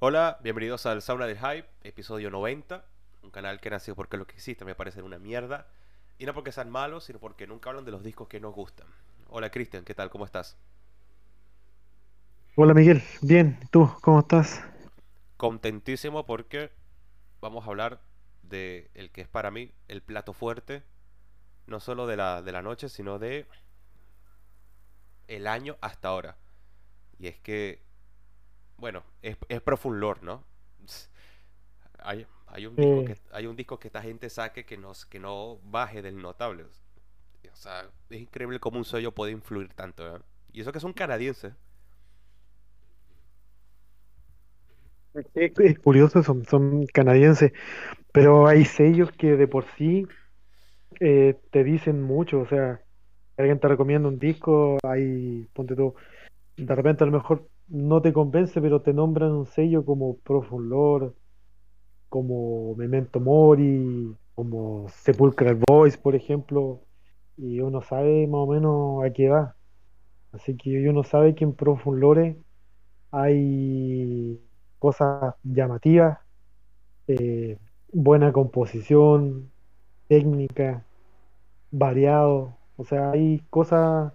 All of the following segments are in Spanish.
Hola, bienvenidos al Sauna del Hype, episodio 90, un canal que nació porque lo que existe me parece una mierda, y no porque sean malos, sino porque nunca hablan de los discos que nos gustan. Hola Cristian, ¿qué tal? ¿Cómo estás? Hola Miguel, bien, ¿tú cómo estás? Contentísimo porque vamos a hablar de el que es para mí el plato fuerte, no solo de la, de la noche, sino de el año hasta ahora. Y es que, bueno, es, es Profund Lord, ¿no? Hay, hay un disco que hay un disco que esta gente saque que no, que no baje del notable. O sea, es increíble cómo un sello puede influir tanto, ¿eh? Y eso que es un canadiense. es, es curioso, son, son canadienses, pero hay sellos que de por sí eh, te dicen mucho, o sea, alguien te recomienda un disco, hay, ponte tú, de repente a lo mejor no te convence, pero te nombran un sello como Profund Lord, como Memento Mori, como Sepulchral Voice, por ejemplo, y uno sabe más o menos a qué va. Así que uno sabe que en Profund Lore hay cosas llamativas, eh, buena composición, técnica, variado, o sea, hay cosas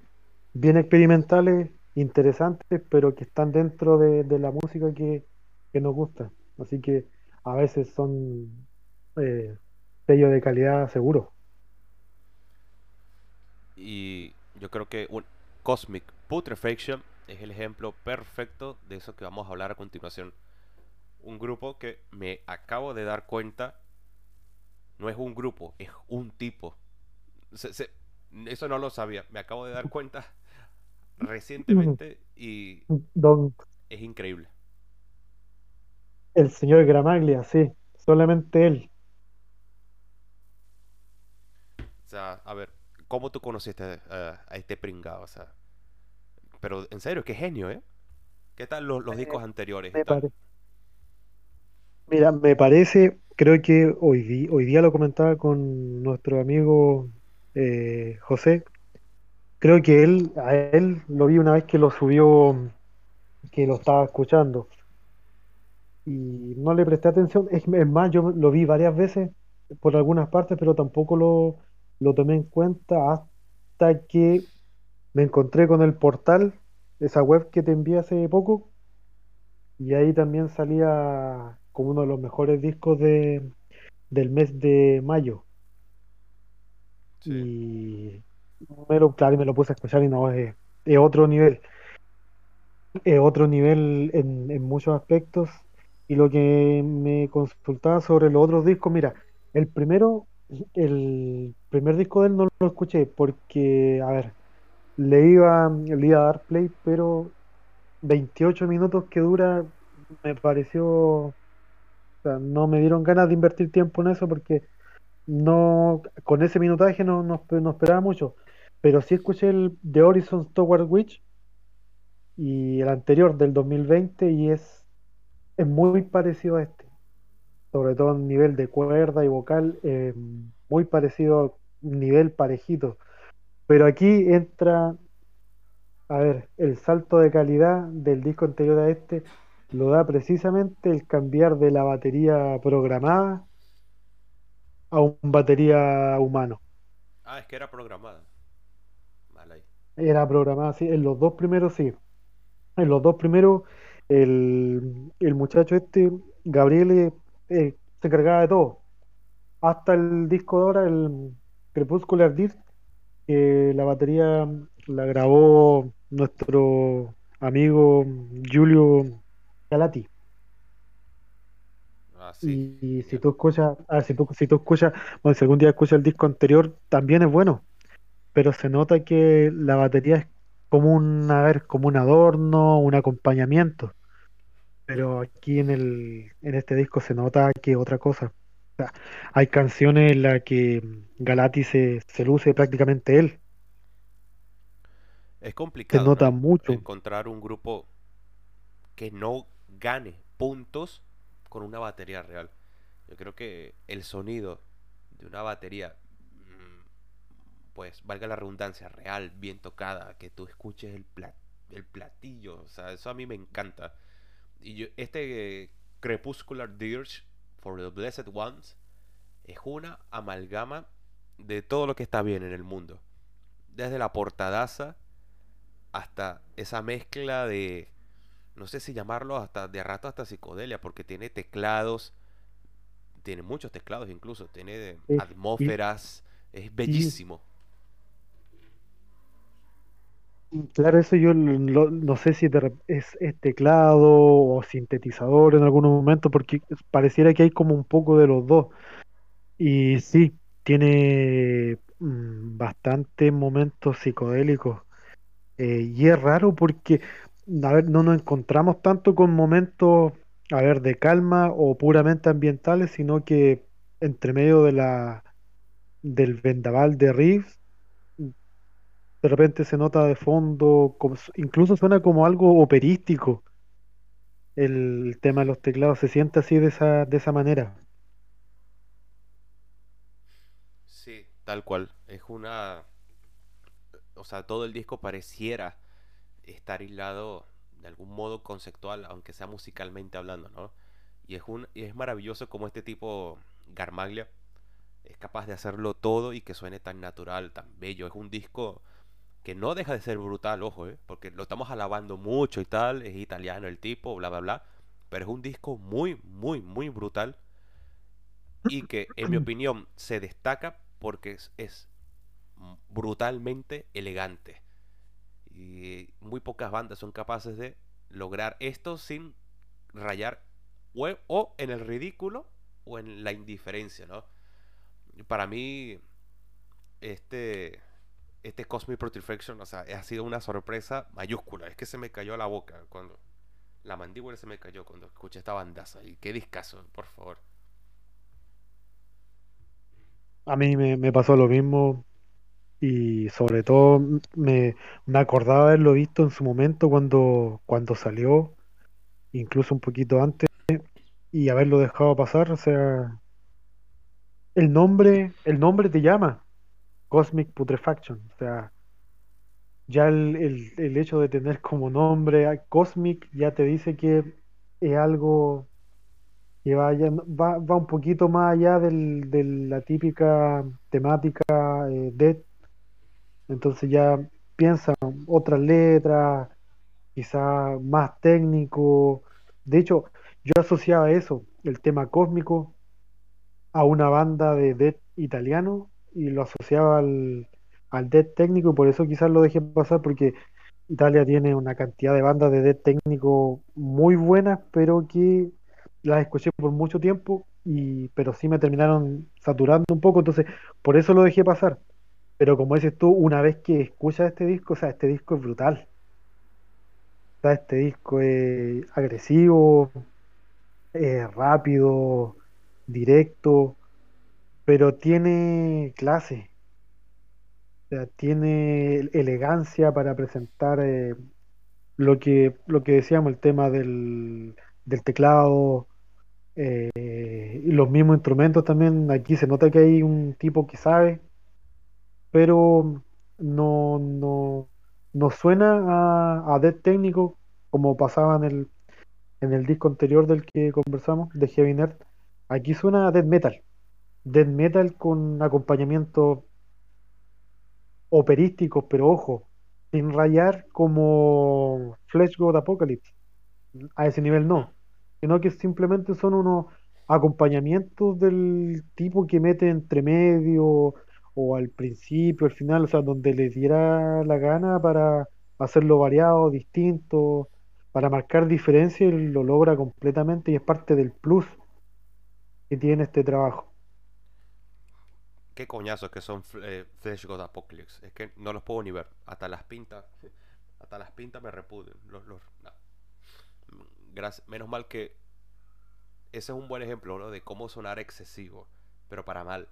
bien experimentales, interesantes, pero que están dentro de, la música que, que nos gusta. Así que a veces son eh, sellos de calidad seguro. Y yo creo que un Cosmic Putrefaction es el ejemplo perfecto de eso que vamos a hablar a continuación. Un grupo que me acabo de dar cuenta no es un grupo, es un tipo. Eso no lo sabía, me acabo de dar cuenta recientemente y Don, es increíble. el señor Gramaglia, sí, solamente él. O sea, a ver, ¿cómo tú conociste a, a este pringado? O sea, pero en serio, qué genio, ¿eh? ¿Qué tal los, los discos anteriores me parece. Mira, me parece, creo que hoy, hoy día lo comentaba con nuestro amigo eh, José, creo que él, a él lo vi una vez que lo subió, que lo estaba escuchando y no le presté atención, es, es más, yo lo vi varias veces por algunas partes, pero tampoco lo, lo tomé en cuenta hasta que me encontré con el portal, esa web que te envié hace poco, y ahí también salía como uno de los mejores discos de del mes de mayo. Sí. Y claro, y me lo puse a escuchar y no, es, otro nivel, es otro nivel en, muchos aspectos. Y lo que me consultaba sobre los otros discos, mira, el primero, el primer disco de él no lo escuché porque, a ver, le iba, le iba a dar play, pero 28 minutos que dura me pareció, o sea, no me dieron ganas de invertir tiempo en eso porque No, con ese minutaje no, no, no esperaba mucho, pero sí escuché el The Horizon Toward Witch y el anterior del 2020 y es, es muy parecido a este, sobre todo en nivel de cuerda y vocal, eh, muy parecido, nivel parejito. Pero aquí entra, a ver, el salto de calidad del disco anterior a este lo da precisamente el cambiar de la batería programada a un batería humano. Ah, es que era programada. Era programada así, en los dos primeros sí. En los dos primeros, el, el muchacho este, Gabriel, eh, eh, se encargaba de todo. Hasta el disco de ahora, el Crepuscular Disc, que la batería la grabó nuestro amigo Giulio Galati. Ah, sí. Y, y si tú escuchas, ah, si tú, si tú escuchas, bueno, si algún día escuchas el disco anterior, también es bueno, pero se nota que la batería es como un, a ver, como un adorno, un acompañamiento. pero aquí en el, en este disco se nota que otra cosa. O sea, hay canciones en las que Galati se, se luce prácticamente él, Es complicado, encontrar un grupo que no gane puntos con una batería real. Yo creo que el sonido de una batería, pues valga la redundancia, real, bien tocada, que tú escuches el pla- el platillo, o sea, eso a mí me encanta. Y yo- este eh, Crepuscular Dirge for the Blessed Ones es una amalgama de todo lo que está bien en el mundo. Desde la portadaza hasta esa mezcla de, no sé si llamarlo hasta de rato hasta psicodelia, porque tiene teclados, tiene muchos teclados incluso, tiene atmósferas, es bellísimo. Claro, eso yo lo- no sé si es, teclado o sintetizador en algunos momentos, porque pareciera que hay como un poco de los dos. Y sí, tiene mm, bastantes momentos psicodélicos. Eh, y es raro porque, a ver, no nos encontramos tanto con momentos, a ver, de calma o puramente ambientales, sino que entre medio de la, del vendaval de riffs, de repente se nota de fondo, incluso suena como algo operístico el tema de los teclados, se siente así de esa, de esa manera. Sí, tal cual. Es una, o sea, todo el disco pareciera estar hilado de algún modo conceptual, aunque sea musicalmente hablando, ¿no? Y es un, y es maravilloso como este tipo Garmaglia es capaz de hacerlo todo y que suene tan natural, tan bello. Es un disco que no deja de ser brutal, ojo, ¿eh? Porque lo estamos alabando mucho y tal, es italiano el tipo, bla, bla, bla. Pero es un disco muy, muy, muy brutal y que, en mi opinión, se destaca porque es, brutalmente elegante. Y muy pocas bandas son capaces de lograr esto sin rayar o en el ridículo o en la indiferencia, ¿no? Para mí, este, este Cosmic Perfection, o sea, ha sido una sorpresa mayúscula. Es que se me cayó la boca cuando. La mandíbula se me cayó cuando escuché esta bandaza. Y qué discazo, por favor. A mí me, me pasó lo mismo y sobre todo me, me acordaba haberlo visto en su momento cuando, cuando salió, incluso un poquito antes, y haberlo dejado pasar. O sea, el nombre, el nombre te llama, Cosmic Putrefaction. O sea, ya el, el, el hecho de tener como nombre Cosmic ya te dice que es algo que va, va un poquito más allá del, de la típica temática eh, Death. Entonces ya piensa otras letras, quizá más técnico. De hecho, yo asociaba eso, el tema cósmico, a una banda de death italiano y lo asociaba al, al death técnico y por eso quizás lo dejé pasar porque Italia tiene una cantidad de bandas de death técnico muy buenas, pero que las escuché por mucho tiempo y pero sí me terminaron saturando un poco, entonces por eso lo dejé pasar. Pero como dices tú, una vez que escuchas este disco, o sea, este disco es brutal. O sea, este disco es agresivo, es rápido, directo, pero tiene clase, o sea, tiene elegancia para presentar eh, lo que, lo que decíamos, el tema del, del teclado eh, los mismos instrumentos también. Aquí se nota que hay un tipo que sabe, pero no, no, no suena a, a death técnico como pasaba en el, en el disco anterior del que conversamos, de Heavy Nerd. Aquí suena a death metal, death metal con acompañamiento operísticos, pero ojo, sin rayar como Flesh God Apocalypse. A ese nivel no, sino que simplemente son unos acompañamientos del tipo que mete entre medio o al principio, al final, o sea, donde le diera la gana para hacerlo variado, distinto, para marcar diferencia y lo logra completamente y es parte del plus que tiene este trabajo. Qué coñazos que son eh, Flesh God Apocalypse. Es que no los puedo ni ver. Hasta las pintas. Hasta las pintas me repuden. Los, los, no. Gracias. Menos mal que ese es un buen ejemplo ¿no? de cómo sonar excesivo, pero para mal.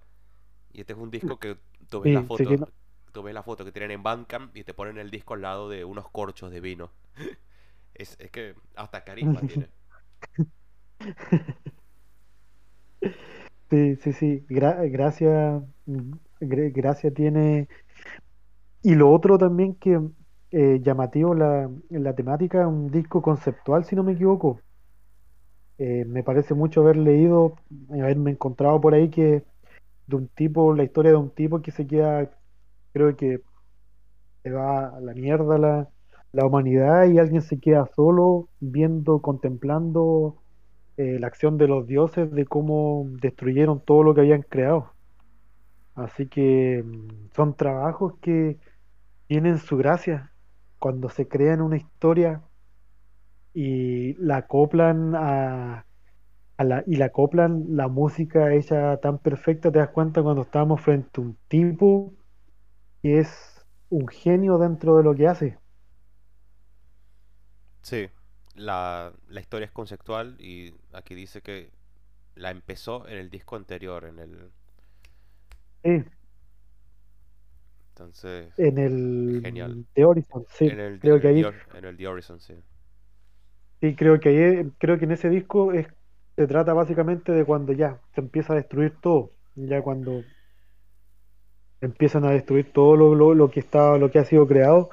Y este es un disco que tú ves la Sí, sí foto, tú ves la foto que tienen en Bandcamp y te ponen el disco al lado de unos corchos de vino. Es, es que hasta carisma tiene. Sí, sí, sí, gra- gracias, mm, gra- gracias tiene. Y lo otro también que eh, llamativo la, la temática, un disco conceptual, si no me equivoco. Eh, me parece mucho haber leído, haberme encontrado por ahí que de un tipo, la historia de un tipo que se queda, creo que se va a la mierda la, la humanidad y alguien se queda solo viendo, contemplando eh, la acción de los dioses, de cómo destruyeron todo lo que habían creado. Así que mm, son trabajos que tienen su gracia cuando se crean una historia y la acoplan a, a la, y la acoplan la música hecha tan perfecta, te das cuenta cuando estamos frente a un tipo que es un genio dentro de lo que hace. Sí, la, la historia es conceptual y aquí dice que la empezó en el disco anterior, en el... Sí, Entonces, en genial. el The Horizon, sí, En el, creo en que el, ahí, en el The Horizon, sí. sí, creo que ahí, creo que en ese disco es, se trata básicamente de cuando ya se empieza a destruir todo, ya cuando empiezan a destruir todo lo, lo, lo que está, lo que ha sido creado,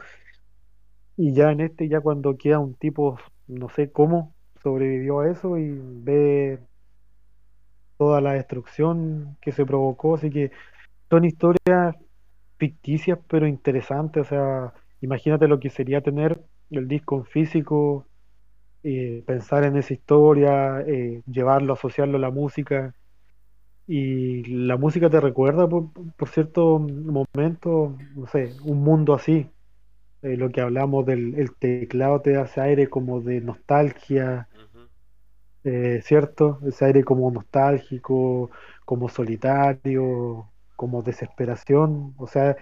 y ya en este, ya cuando queda un tipo, no sé cómo, sobrevivió a eso y ve toda la destrucción que se provocó, así que son historias ficticias pero interesantes, o sea, imagínate lo que sería tener el disco en físico, eh, pensar en esa historia, eh, llevarlo, asociarlo a la música, y la música te recuerda por, por cierto momento, no sé, un mundo así, eh, lo que hablamos del el teclado te da ese aire como de nostalgia, eh, ¿cierto? Ese aire como nostálgico, como solitario, como desesperación. O sea,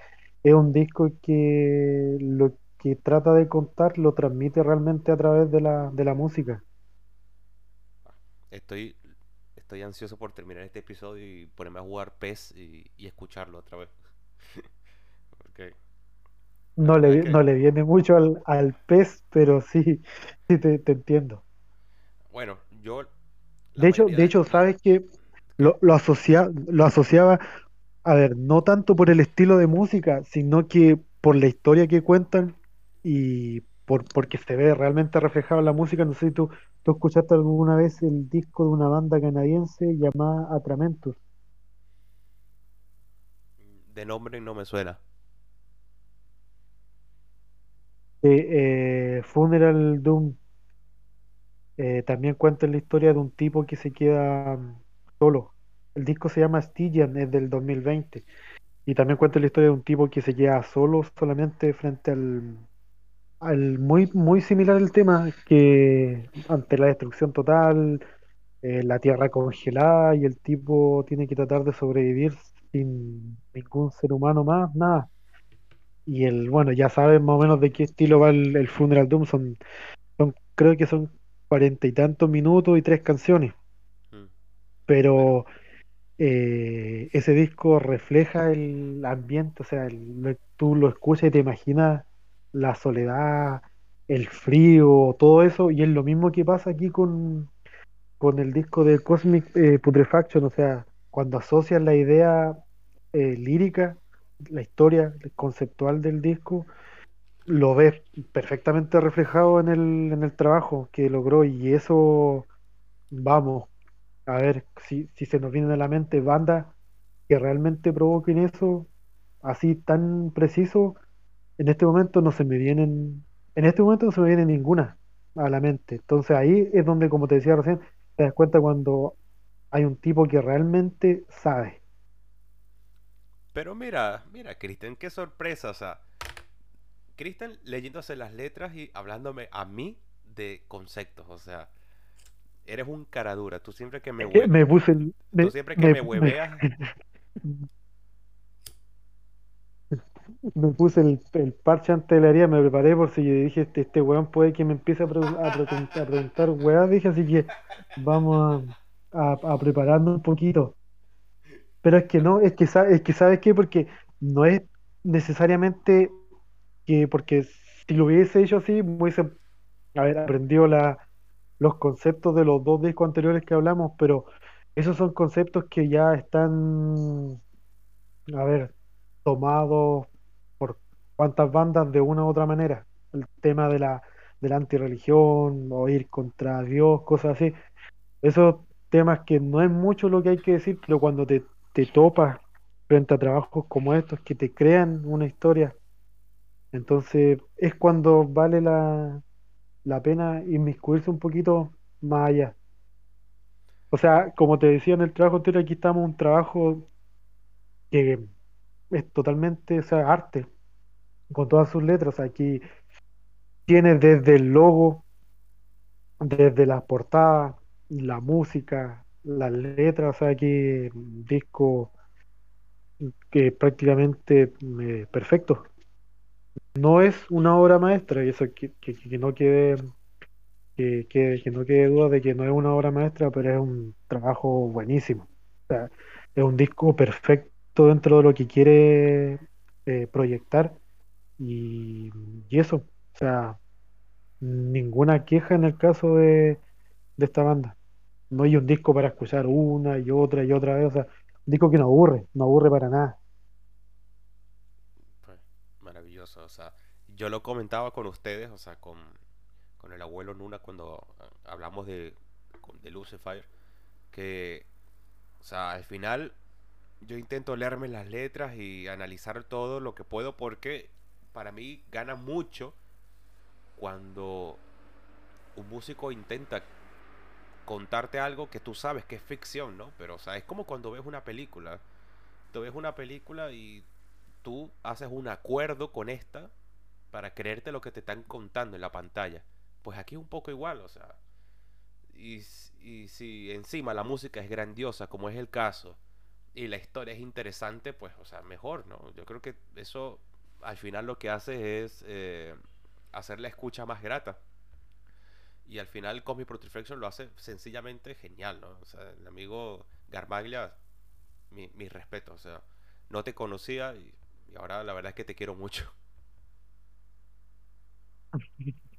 es un disco que lo que trata de contar lo transmite realmente a través de la, de la música. Estoy, estoy ansioso por terminar este episodio y ponerme a jugar PES y, y escucharlo otra vez. Porque No le, no le viene mucho al, al pez, pero sí, sí te, te entiendo. bueno, yo De hecho, de hecho, sabes que lo, lo asocia, lo asociaba A ver, no tanto por el estilo de música, sino que por la historia que cuentan y por porque se ve realmente reflejado en la música. No sé si tú, tú escuchaste alguna vez el disco de una banda canadiense llamada Atramentus, De nombre no me suena. de, eh, Funeral Doom. Eh, también cuentan la historia de un tipo que se queda mm, solo. El disco se llama Stygian, es del 2020. Y también cuenta la historia de un tipo que se queda solo solamente frente al, al muy, muy similar el tema, que ante la destrucción total, eh, la tierra congelada y el tipo tiene que tratar de sobrevivir sin ningún ser humano más, nada. Y el, bueno, ya sabes más o menos de qué estilo va el, el Funeral Doom, son, son, creo que son cuarenta y tantos minutos y tres canciones, Mm, pero eh, ese disco refleja el ambiente, o sea, el- tú lo escuchas y te imaginas la soledad, el frío, todo eso, y es lo mismo que pasa aquí con, con el disco de Cosmic eh, Putrefaction, o sea, cuando asocias la idea eh, lírica, la historia conceptual del disco, lo ves perfectamente reflejado en el, en el trabajo que logró, y eso, vamos, a ver si, si se nos viene a la mente bandas que realmente provoquen eso así tan preciso, en este momento no se me vienen, en este momento no se me viene ninguna a la mente. Entonces ahí es donde, como te decía recién, te das cuenta cuando hay un tipo que realmente sabe. Pero mira, mira, Cristian, qué sorpresa, o sea, Cristian leyéndose las letras y hablándome a mí de conceptos, o sea, eres un cara dura, tú siempre que me hue- me tú siempre que me, hueveas, me puse el, el parche antes de la herida, me preparé por si yo dije, este, este weón puede que me empiece a, pregun- a, pregun- a preguntar weas, dije, así que vamos a, a, a prepararnos un poquito. Pero es que no, es que, es que ¿sabes qué? Porque no es necesariamente que, porque si lo hubiese hecho así, hubiese, a ver, aprendido la, los conceptos de los dos discos anteriores que hablamos, pero esos son conceptos que ya están, a ver, tomados por cuantas bandas de una u otra manera. El tema de la, de la antirreligión, o ir contra Dios, cosas así. Esos temas que no es mucho lo que hay que decir, pero cuando te, te topas frente a trabajos como estos que te crean una historia, entonces es cuando vale la, la pena inmiscuirse un poquito más allá. O sea, como te decía en el trabajo anterior, aquí estamos un trabajo que es totalmente, o sea, arte, con todas sus letras. Aquí tiene desde el logo, desde las portadas, la música, las letras, o sea, aquí disco que prácticamente eh, perfecto. No es una obra maestra, y eso que, no quede, que, que- no quede duda de que no es una obra maestra, pero es un trabajo buenísimo. O sea, es un disco perfecto dentro de lo que quiere eh, proyectar y, eso, o sea, ninguna queja en el caso de esta banda. No hay un disco para escuchar una y otra y otra vez, o sea, un disco que no aburre, no aburre para nada. Pues, maravilloso, o sea, yo lo comentaba con ustedes, o sea, con, con el abuelo Nuna cuando ah, hablamos de, de Lucifer, que, o sea, al final yo intento leerme las letras y analizar todo lo que puedo porque para mí gana mucho cuando un músico intenta contarte algo que tú sabes que es ficción, ¿no? Pero, o sea, es como cuando ves una película. Tú ves una película y tú haces un acuerdo con esta para creerte lo que te están contando en la pantalla. Pues aquí es un poco igual, o sea. Y, si encima la música es grandiosa, como es el caso, y la historia es interesante, pues, o sea, mejor, ¿no? Yo creo que eso al final lo que hace es eh, hacer la escucha más grata. Y al final Cosmic Perfection lo hace sencillamente genial, ¿no? O sea, el amigo Garmaglia, mi, mi respeto, o sea, no te conocía y, y ahora la verdad es que te quiero mucho.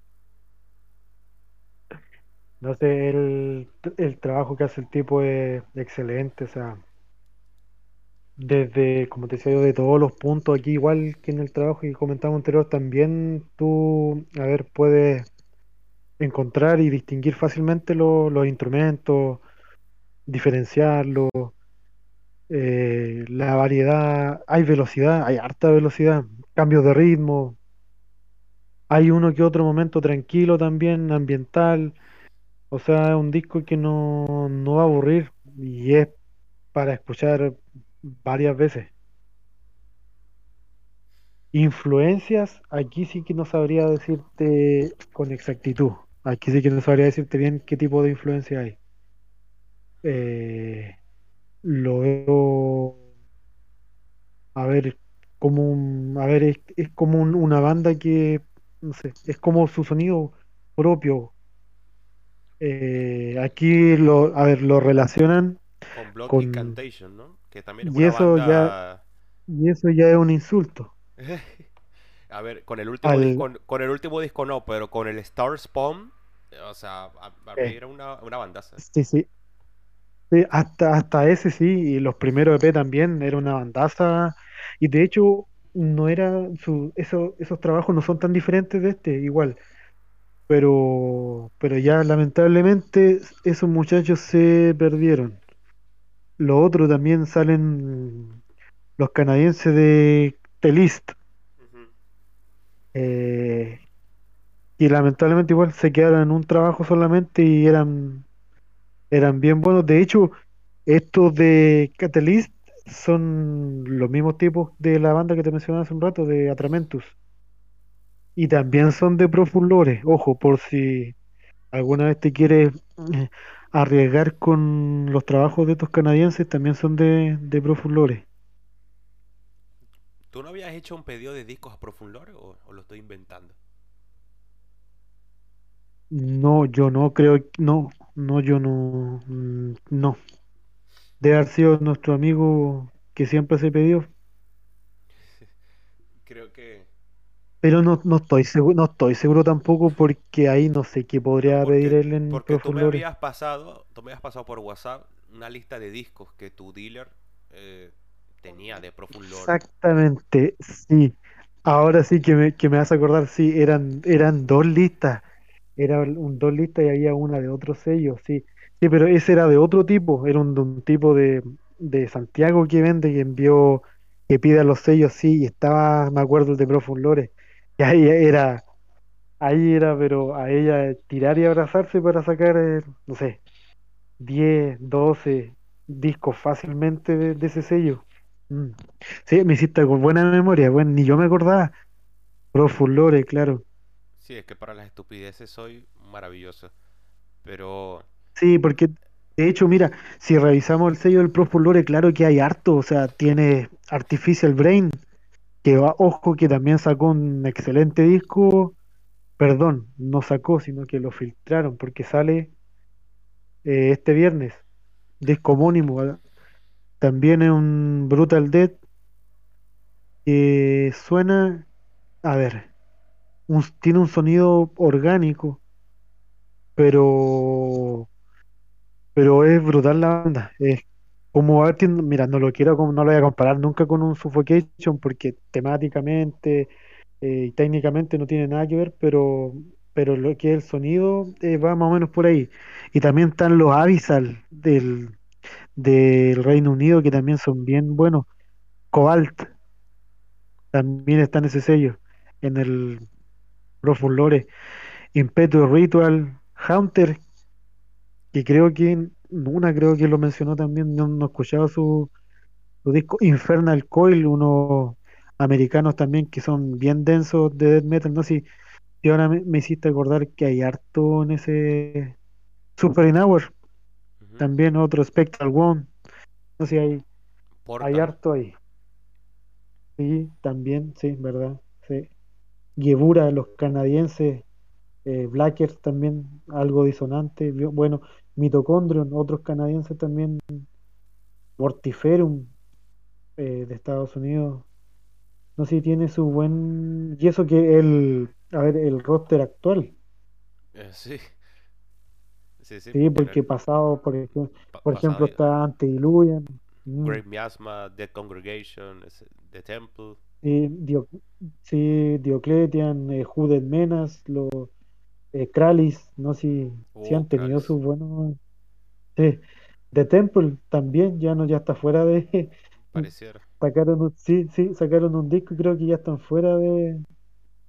No sé, el, el trabajo que hace el tipo es excelente, o sea, desde, como te decía yo, de todos los puntos aquí, igual que en el trabajo que comentamos anterior, también tú, a ver, puedes encontrar y distinguir fácilmente lo- los instrumentos, diferenciarlos, eh, la variedad, hay velocidad, hay harta velocidad, cambios de ritmo, hay uno que otro momento tranquilo también, ambiental, o sea, es un disco que no, no va a aburrir y es para escuchar varias veces. Influencias, aquí sí que no sabría decirte con exactitud. Aquí sí que no sabría decirte bien qué tipo de influencia hay. Eh, lo veo, a ver, como un, a ver, es, es como un- una banda que, no sé, es como su sonido propio. Eh, aquí lo, a ver, lo relacionan Con Blood con, Incantation, ¿no? Que también es y una eso ya, banda... y eso ya es un insulto. A ver, con el último Al, disco, con el último disco no, pero con el Star Spawn, o sea, eh, era una, una bandaza. sí, sí, Sí, hasta, hasta ese sí, y los primeros EP también, era una bandaza, y de hecho no era su, eso, esos trabajos no son tan diferentes de este, igual, pero, pero ya lamentablemente esos muchachos se perdieron. Lo otro también salen los canadienses de The List, eh, y lamentablemente igual se quedaron en un trabajo solamente y eran Eran bien buenos. De hecho, estos de Catalyst son los mismos tipos de la banda que te mencionaba hace un rato, de Atramentus. Y también son de Profund Ojo, por si alguna vez te quieres eh, arriesgar con los trabajos de estos canadienses, también son de, de Profund ¿Tú no habías hecho un pedido de discos a Profund Lore o, o lo estoy inventando? No, yo no creo, no, no, yo no, mm, no. Debe haber sido nuestro amigo que siempre se pidió, Creo que... pero no, no estoy seguro, no estoy seguro tampoco porque ahí no sé qué podría pedir él en porque tú me habías pasado, tú me habías pasado por WhatsApp una lista de discos que tu dealer eh, tenía de Profund Lore. Exactamente, sí. Ahora sí que me, que me vas a acordar, sí, eran, eran dos listas. Era un dos listas y había una de otro sello, sí. Sí, pero ese era de otro tipo, era un, un tipo de, de Santiago que vende, que envió, que pida los sellos, sí, y estaba, me acuerdo, el de Profund Lore. Y ahí era, ahí era, pero a ella tirar y abrazarse para sacar, eh, no sé, 10 12 discos fácilmente de, de ese sello. Mm. Sí, me hiciste con buena memoria, bueno, ni yo me acordaba. Profund Lore, claro. Sí, es que para las estupideces soy maravilloso. Pero, Sí, porque de hecho, mira, si revisamos el sello del Profund Lore, claro que hay harto, o sea, tiene Artificial Brain, que va- ojo que también sacó un excelente disco, perdón, no sacó, sino que lo filtraron, porque sale eh, este viernes, disco homónimo. También es un Brutal Death que suena, a ver, un- tiene un sonido orgánico, pero Pero es brutal la banda. Es como, a ver, mira, no lo quiero, no lo voy a comparar nunca con un Suffocation porque temáticamente eh, y técnicamente no tiene nada que ver, pero, pero lo que es el sonido eh, va más o menos por ahí. Y también están los Abyssal del, del Reino Unido que también son bien buenos. Cobalt también está en ese sello, en el Profund Lore. Impetuous Ritual, Hunter, que creo que, una creo que lo mencionó también, no, no he escuchado su Los discos Infernal Coil, unos americanos también que son bien densos de death metal, no sé si si ahora me, me hiciste acordar que hay harto en ese Super in Hour, también otro Spectral One, no sé si hay, hay harto ahí. Sí, también, sí, verdad. Sí. Gebura, los canadienses, eh, Blackers también, algo disonante. Bueno, Mitochondrion, otros canadienses también, Mortiferum, eh, de Estados Unidos. No sé si tiene su buen. Y eso que el. A ver, el roster actual. Eh, sí, sí, sí. Sí, porque pasado, por ejemplo, pa- por pasado, ejemplo hay está Antediluvian. mm, Great Miasma, Dead Congregation, The Temple. Sí, Dio- sí, Diocletian, eh, Hooded Menas, los eh, Kralis. No sé si, si han tenido Kralis. sus buenos. Sí, The Temple también, ya no, ya está fuera de. Pareciera. Sacaron un, sí, sí, sacaron un disco y creo que ya están fuera de,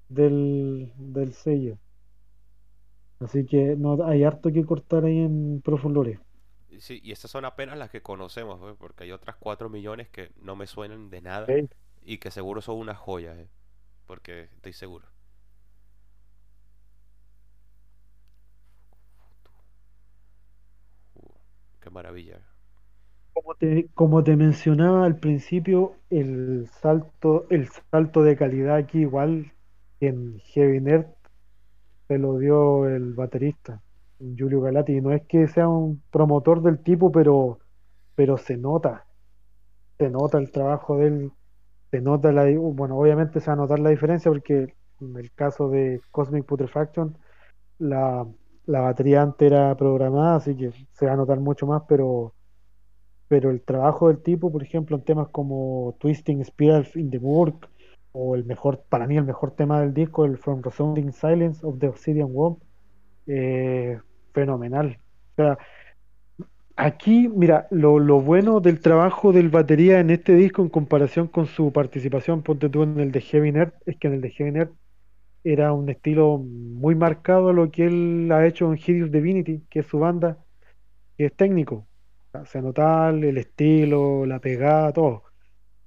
del, del sello. Así que no hay harto que cortar ahí en Profund Y Sí, y estas son apenas las que conocemos, pues, porque hay otras 4 millones que no me suenan de nada Ok. Y que seguro son unas joyas, eh, porque estoy seguro. Uh, qué maravilla. Como te, como te mencionaba al principio, el salto, el salto de calidad aquí igual en Heavy Nerd se lo dio el baterista, Giulio Galati. No es que sea un promotor del tipo, pero, pero se nota, se nota el trabajo de él, se nota la, bueno, obviamente se va a notar la diferencia porque en el caso de Cosmic Putrefaction, la, la batería antes era programada, así que se va a notar mucho más, pero pero el trabajo del tipo, por ejemplo, en temas como Twisting Spirals in the Burg, o el mejor, para mí el mejor tema del disco, el From Resounding Silence of the Obsidian Womb, eh, fenomenal. O sea, aquí, mira, lo, bueno del trabajo del batería en este disco en comparación con su participación, ponte tú en el de Heavy Nerd, es que en el de Heavy Nerd era un estilo muy marcado a lo que él ha hecho en Hideous Divinity, que es su banda, que es técnico. O Se notaba el estilo, la pegada, todo.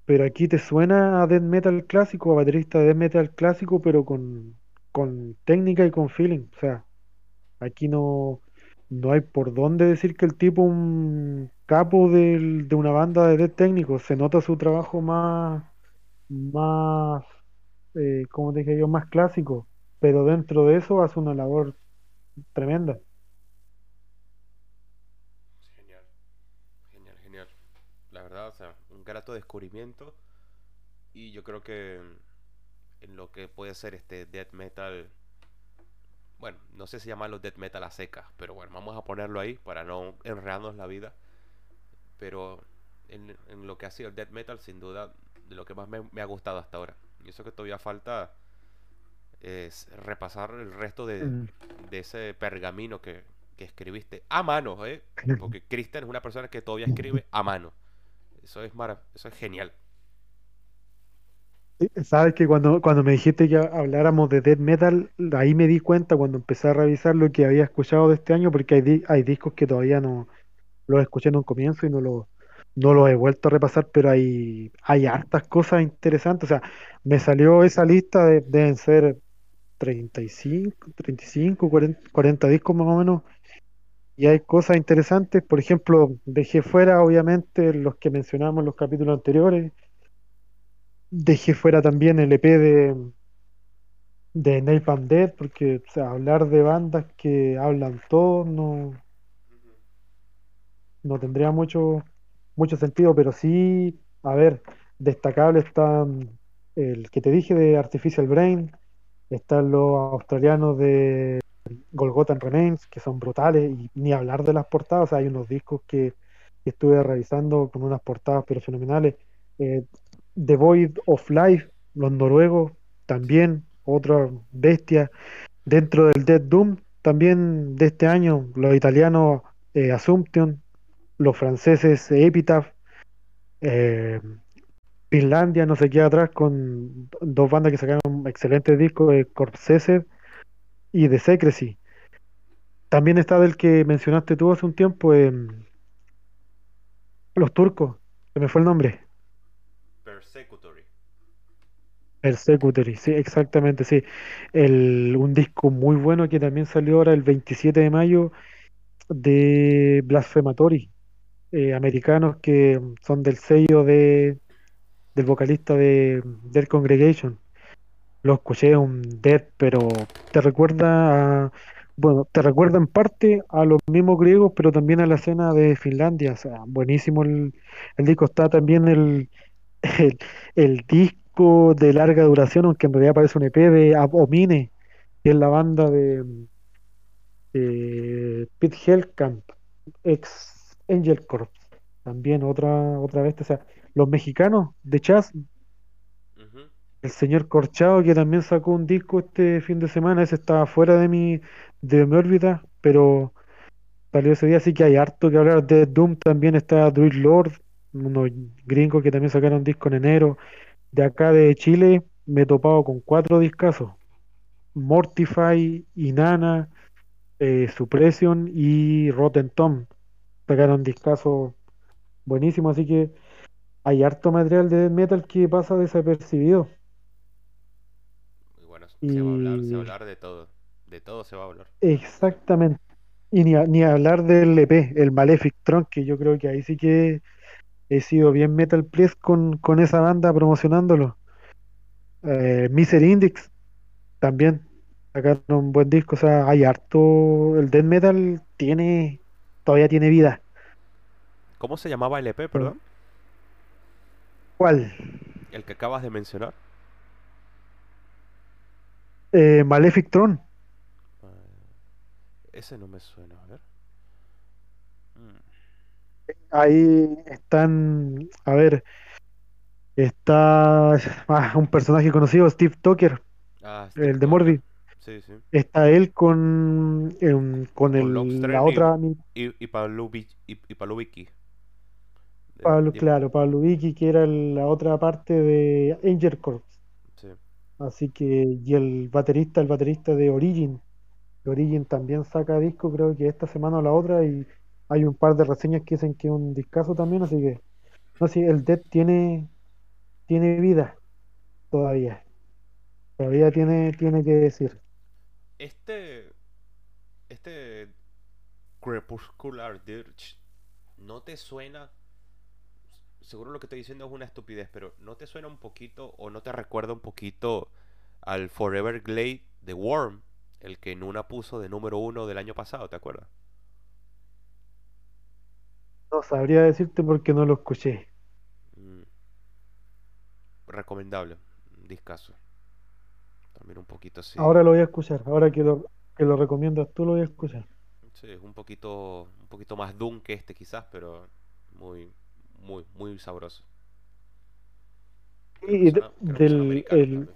Pero aquí te suena a death metal clásico, a baterista de death metal clásico, pero con, con técnica y con feeling. O sea, aquí no, no hay por dónde decir que el tipo un capo del- de una banda de death técnico. Se nota su trabajo más, más, eh, como dije yo, más clásico. Pero dentro de eso hace una labor tremenda. Genial, genial, genial. La verdad, o sea, un grato descubrimiento y yo creo que en lo que puede ser este death metal, bueno, no sé si llamarlo death metal a secas, pero bueno, vamos a ponerlo ahí para no enredarnos la vida, pero en, en lo que ha sido el death metal, sin duda, de lo que más me, me ha gustado hasta ahora. Y eso que todavía falta es repasar el resto de, Mm, de ese pergamino que, que escribiste a mano, ¿eh? Porque Cristian es una persona que todavía escribe a mano. Eso es mara- eso es genial. Sabes que cuando, cuando me dijiste que habláramos de death metal, ahí me di cuenta cuando empecé a revisar lo que había escuchado de este año, porque hay, di- hay discos que todavía no los escuché en un comienzo y no los no los he vuelto a repasar, pero hay, hay hartas cosas interesantes. O sea, me salió esa lista, de- deben ser treinta treinta y cinco treinta y cinco 40, 40 discos más o menos, y hay cosas interesantes. Por ejemplo, dejé fuera, obviamente, los que mencionamos en los capítulos anteriores. Dejé fuera también el EP de, de Napalm Death, porque hablar de bandas que hablan todo no, no tendría mucho, mucho sentido, pero sí, a ver, destacable está mm, el que te dije de Artificial Brain, están los australianos de Golgotha and Remains, que son brutales, y ni hablar de las portadas, o sea, hay unos discos que, que estuve revisando con unas portadas pero fenomenales. Eh, The Void of Life, los noruegos, también, otra bestia. Dentro del Dead Doom, también de este año, los italianos eh, Assumption, los franceses Epitaph, eh, Finlandia no se queda atrás con dos bandas que sacaron excelentes discos, de Corpsesed y The Secrecy. También está del que mencionaste tú hace un tiempo, em, los turcos, se me fue el nombre. Persecutory. Persecutory, sí, exactamente, sí. El, un disco muy bueno que también salió ahora el 27 de mayo de Blasphematory, eh, americanos que son del sello de, del vocalista de Dead Congregation. Lo escuché, un Dead, pero te recuerda a, bueno, te recuerda en parte a los mismos griegos, pero también a la escena de Finlandia. O sea, buenísimo el, el disco. Está también el, el, el disco de larga duración, aunque en realidad parece un EP de Abomine, que es la banda de eh, Pete Hellcamp, ex Angel Corps. También otra, otra vez, o sea, los mexicanos de Chas, Ujú. el señor Corchado, que también sacó un disco este fin de semana, ese estaba fuera de mi, de mi órbita, pero salió ese día, así que hay harto que hablar de Doom, también está Druid Lord, unos gringos que también sacaron disco en enero. De acá de Chile me he topado con cuatro discazos. Mortify, Inanna, eh, Suppression y Rotten Tom. Sacaron discazos buenísimos, así que hay harto material de death metal que pasa desapercibido. Muy bueno. Se va a hablar, se va a Y hablar de todo. De todo se va a hablar. exactamente. Y ni, a- ni hablar del EP, el Malefic Throne, que yo creo que ahí sí que he sido bien Metal Please con, con esa banda promocionándolo. Eh, Miser Index también sacaron un buen disco, o sea, hay harto. El death metal tiene, todavía tiene vida. ¿Cómo se llamaba el EP, perdón? ¿Cuál? El que acabas de mencionar. Eh, Malefic Throne. Ah, ese no me suena, a ver. Ahí están, a ver, está ah, un personaje conocido, Steve Tucker, Ah, Steve el de. Morbid. Sí, sí. Está él con, em, con Con el, la otra, y, y, Pablo, y- claro, Pablo Vicky, que era la otra parte de Angel Corps. sí. Así que, y el baterista, el baterista de Origin, de Origin también saca disco, creo que esta semana o la otra, y hay un par de reseñas que dicen que es un discazo también, así que, no sé, el Dead tiene, tiene vida todavía, todavía tiene, tiene que decir. Este. Este. Crepuscular Dirge. ¿No te suena? Seguro lo que estoy diciendo es una estupidez, pero ¿no te suena un poquito o no te recuerda un poquito al Forever Glade de Worm? El que Nuna puso de número uno del año pasado, ¿te acuerdas? No sabría decirte porque no lo escuché. Mm, recomendable. Un discazo. También un poquito así. Ahora lo voy a escuchar, ahora que lo, que lo recomiendas tú lo voy a escuchar. Sí, es un poquito, un poquito más doom que este quizás, pero muy, muy, muy sabroso. Y de- del, el, también.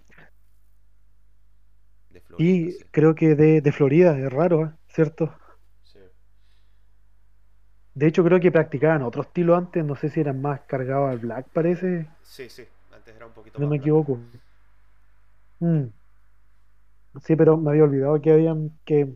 De Florida, y sí. creo que de, de Florida, es raro, ¿eh? ¿Cierto? De hecho, creo que practicaban otro estilo antes, no sé si eran más cargados al black, parece, Sí, sí, antes era un poquito no más me black. equivoco. Mm, Sí, pero me había olvidado que habían, que,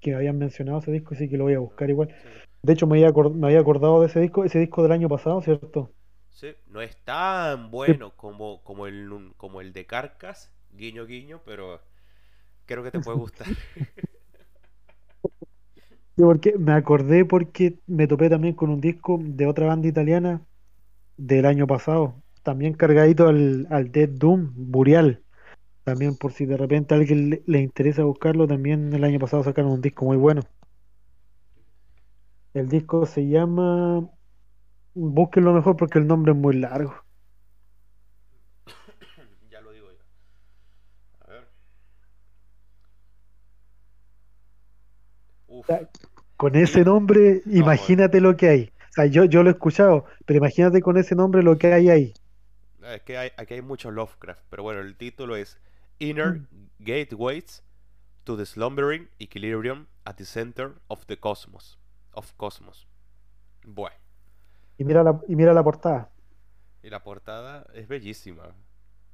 que habían mencionado ese disco, así que lo voy a No, buscar igual. sí, De hecho, me había, me había acordado de ese disco, ese disco del año pasado, ¿cierto? sí, no es tan Sí, bueno como, como el, como el de Carcass, guiño guiño, pero creo que te puede gustar. porque me acordé porque me topé también con un disco de otra banda italiana del año pasado, también cargadito al, al Dead Doom, Burial. También por si de repente a alguien le, le interesa buscarlo, también el año pasado sacaron un disco muy bueno. El disco se llama, búsquenlo mejor porque el nombre es muy largo. ya lo digo yo. A ver. O Uf. sea, con ese nombre, no, bueno. imagínate lo que hay. O sea, yo, yo lo he escuchado, pero imagínate con ese nombre lo que hay ahí. Es que hay, aquí hay mucho Lovecraft, pero bueno, el título es Inner Mm. Gateways to the Slumbering Equilibrium at the Center of the Cosmos. Of Cosmos. Bueno, Y mira la, y mira la portada. y la portada es bellísima.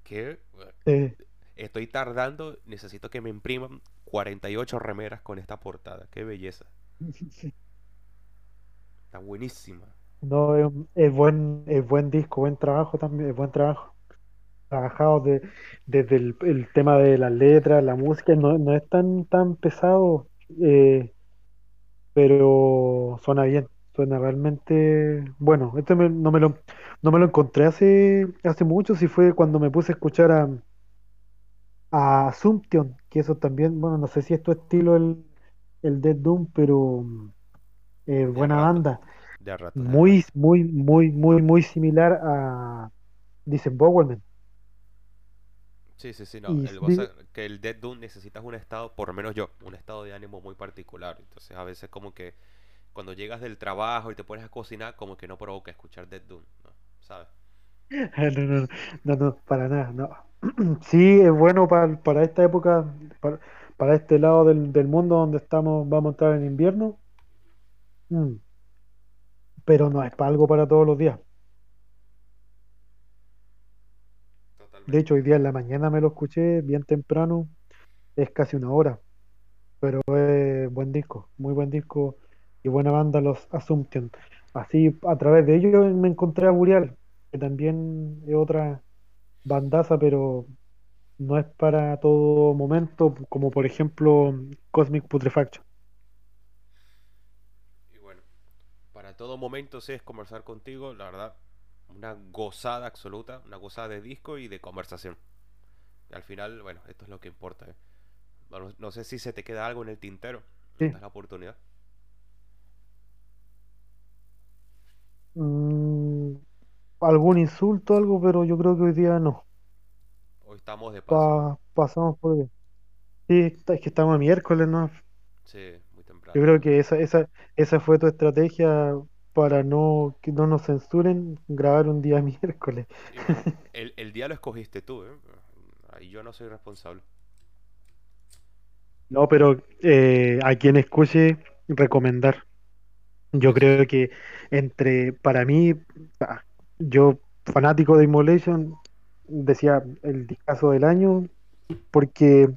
Que Eh, estoy tardando, necesito que me impriman 48 remeras con esta portada. Qué belleza. Está buenísima. no, es, es buen, es buen disco, buen trabajo también, es buen trabajo. Trabajado de, desde el, el tema de las letras, la música, no, no es tan, tan pesado, eh, pero suena bien, suena realmente bueno. Este me- no me lo, no me lo encontré hace, hace mucho, si fue cuando me puse a escuchar a, a Assumption, que eso también, bueno, no sé si es tu estilo el, el Dead Doom, pero eh, buena rato. banda. Rato, Muy, muy, muy, muy, muy similar a Disembowelment. Sí, sí, sí, no. El que el Dead Doom necesitas un estado, por lo menos yo, un estado de ánimo muy particular. Entonces a veces como que cuando llegas del trabajo y te pones a cocinar, como que no provoca escuchar Dead Doom, ¿no? ¿Sabes? no, no, no, no, no, para nada, no. Sí, es bueno para, para esta época, para, para este lado del, del mundo donde estamos, vamos a entrar en invierno, mm, pero no es para algo para todos los días. De Totalmente. hecho, hoy día en la mañana me lo escuché bien temprano, es casi una hora, pero es buen disco, muy buen disco y buena banda los Assumption. Así, a través de ellos me encontré a Burial, que también es otra bandaza, pero no es para todo momento, como por ejemplo Cosmic Putrefaction. Y bueno, para todo momento sí es conversar contigo, la verdad, una gozada absoluta, una gozada de disco y de conversación. Y al final, bueno, esto es lo que importa, ¿eh? Bueno, no sé si se te queda algo en el tintero. Sí. Esta es la oportunidad. Mm, algún insulto, algo, pero yo creo que hoy día no. Hoy estamos de paso. Pa- pasamos por. Sí, es que estamos a miércoles, ¿no? Sí, muy Yo temprano. creo que esa, esa, esa fue tu estrategia para no que no nos censuren, grabar un día miércoles. El, el día lo escogiste tú, ¿eh? Ahí yo no soy responsable. No, pero eh, a quien escuche, recomendar. Yo creo que entre, para mí, ah, yo fanático de Immolation, decía el discazo del año, porque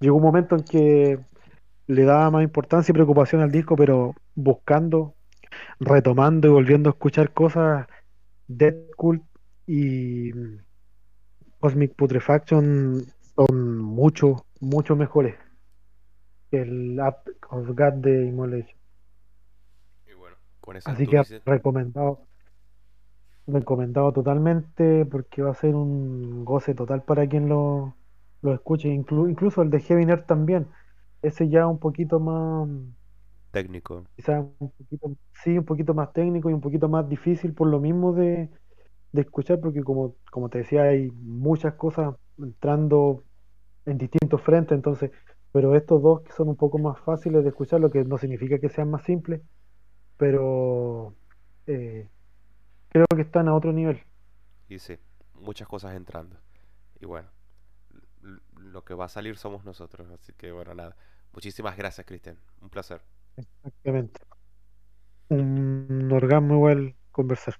llegó un momento en que le daba más importancia y preocupación al disco, pero buscando, retomando y volviendo a escuchar cosas, Dead Cult y Cosmic Putrefaction son mucho, mucho mejores que el Act of God de Immolation. Y bueno, con Así que recomendado. Recomendado totalmente porque va a ser un goce total para quien lo, lo escuche, inclu- incluso el de Heavy Nerd también. Ese ya un poquito más, técnico. quizás un poquito, sí, un poquito más técnico y un poquito más difícil por lo mismo de, de escuchar, porque como, como te decía, hay muchas cosas entrando en distintos frentes, entonces, pero estos dos que son un poco más fáciles de escuchar, lo que no significa que sean más simples, pero eh, creo que están a otro nivel. Y sí, muchas cosas entrando. Y bueno, lo que va a salir somos nosotros. Así que bueno, nada. Muchísimas gracias, Cristian. Un placer. Exactamente. Un orgasmo igual conversar.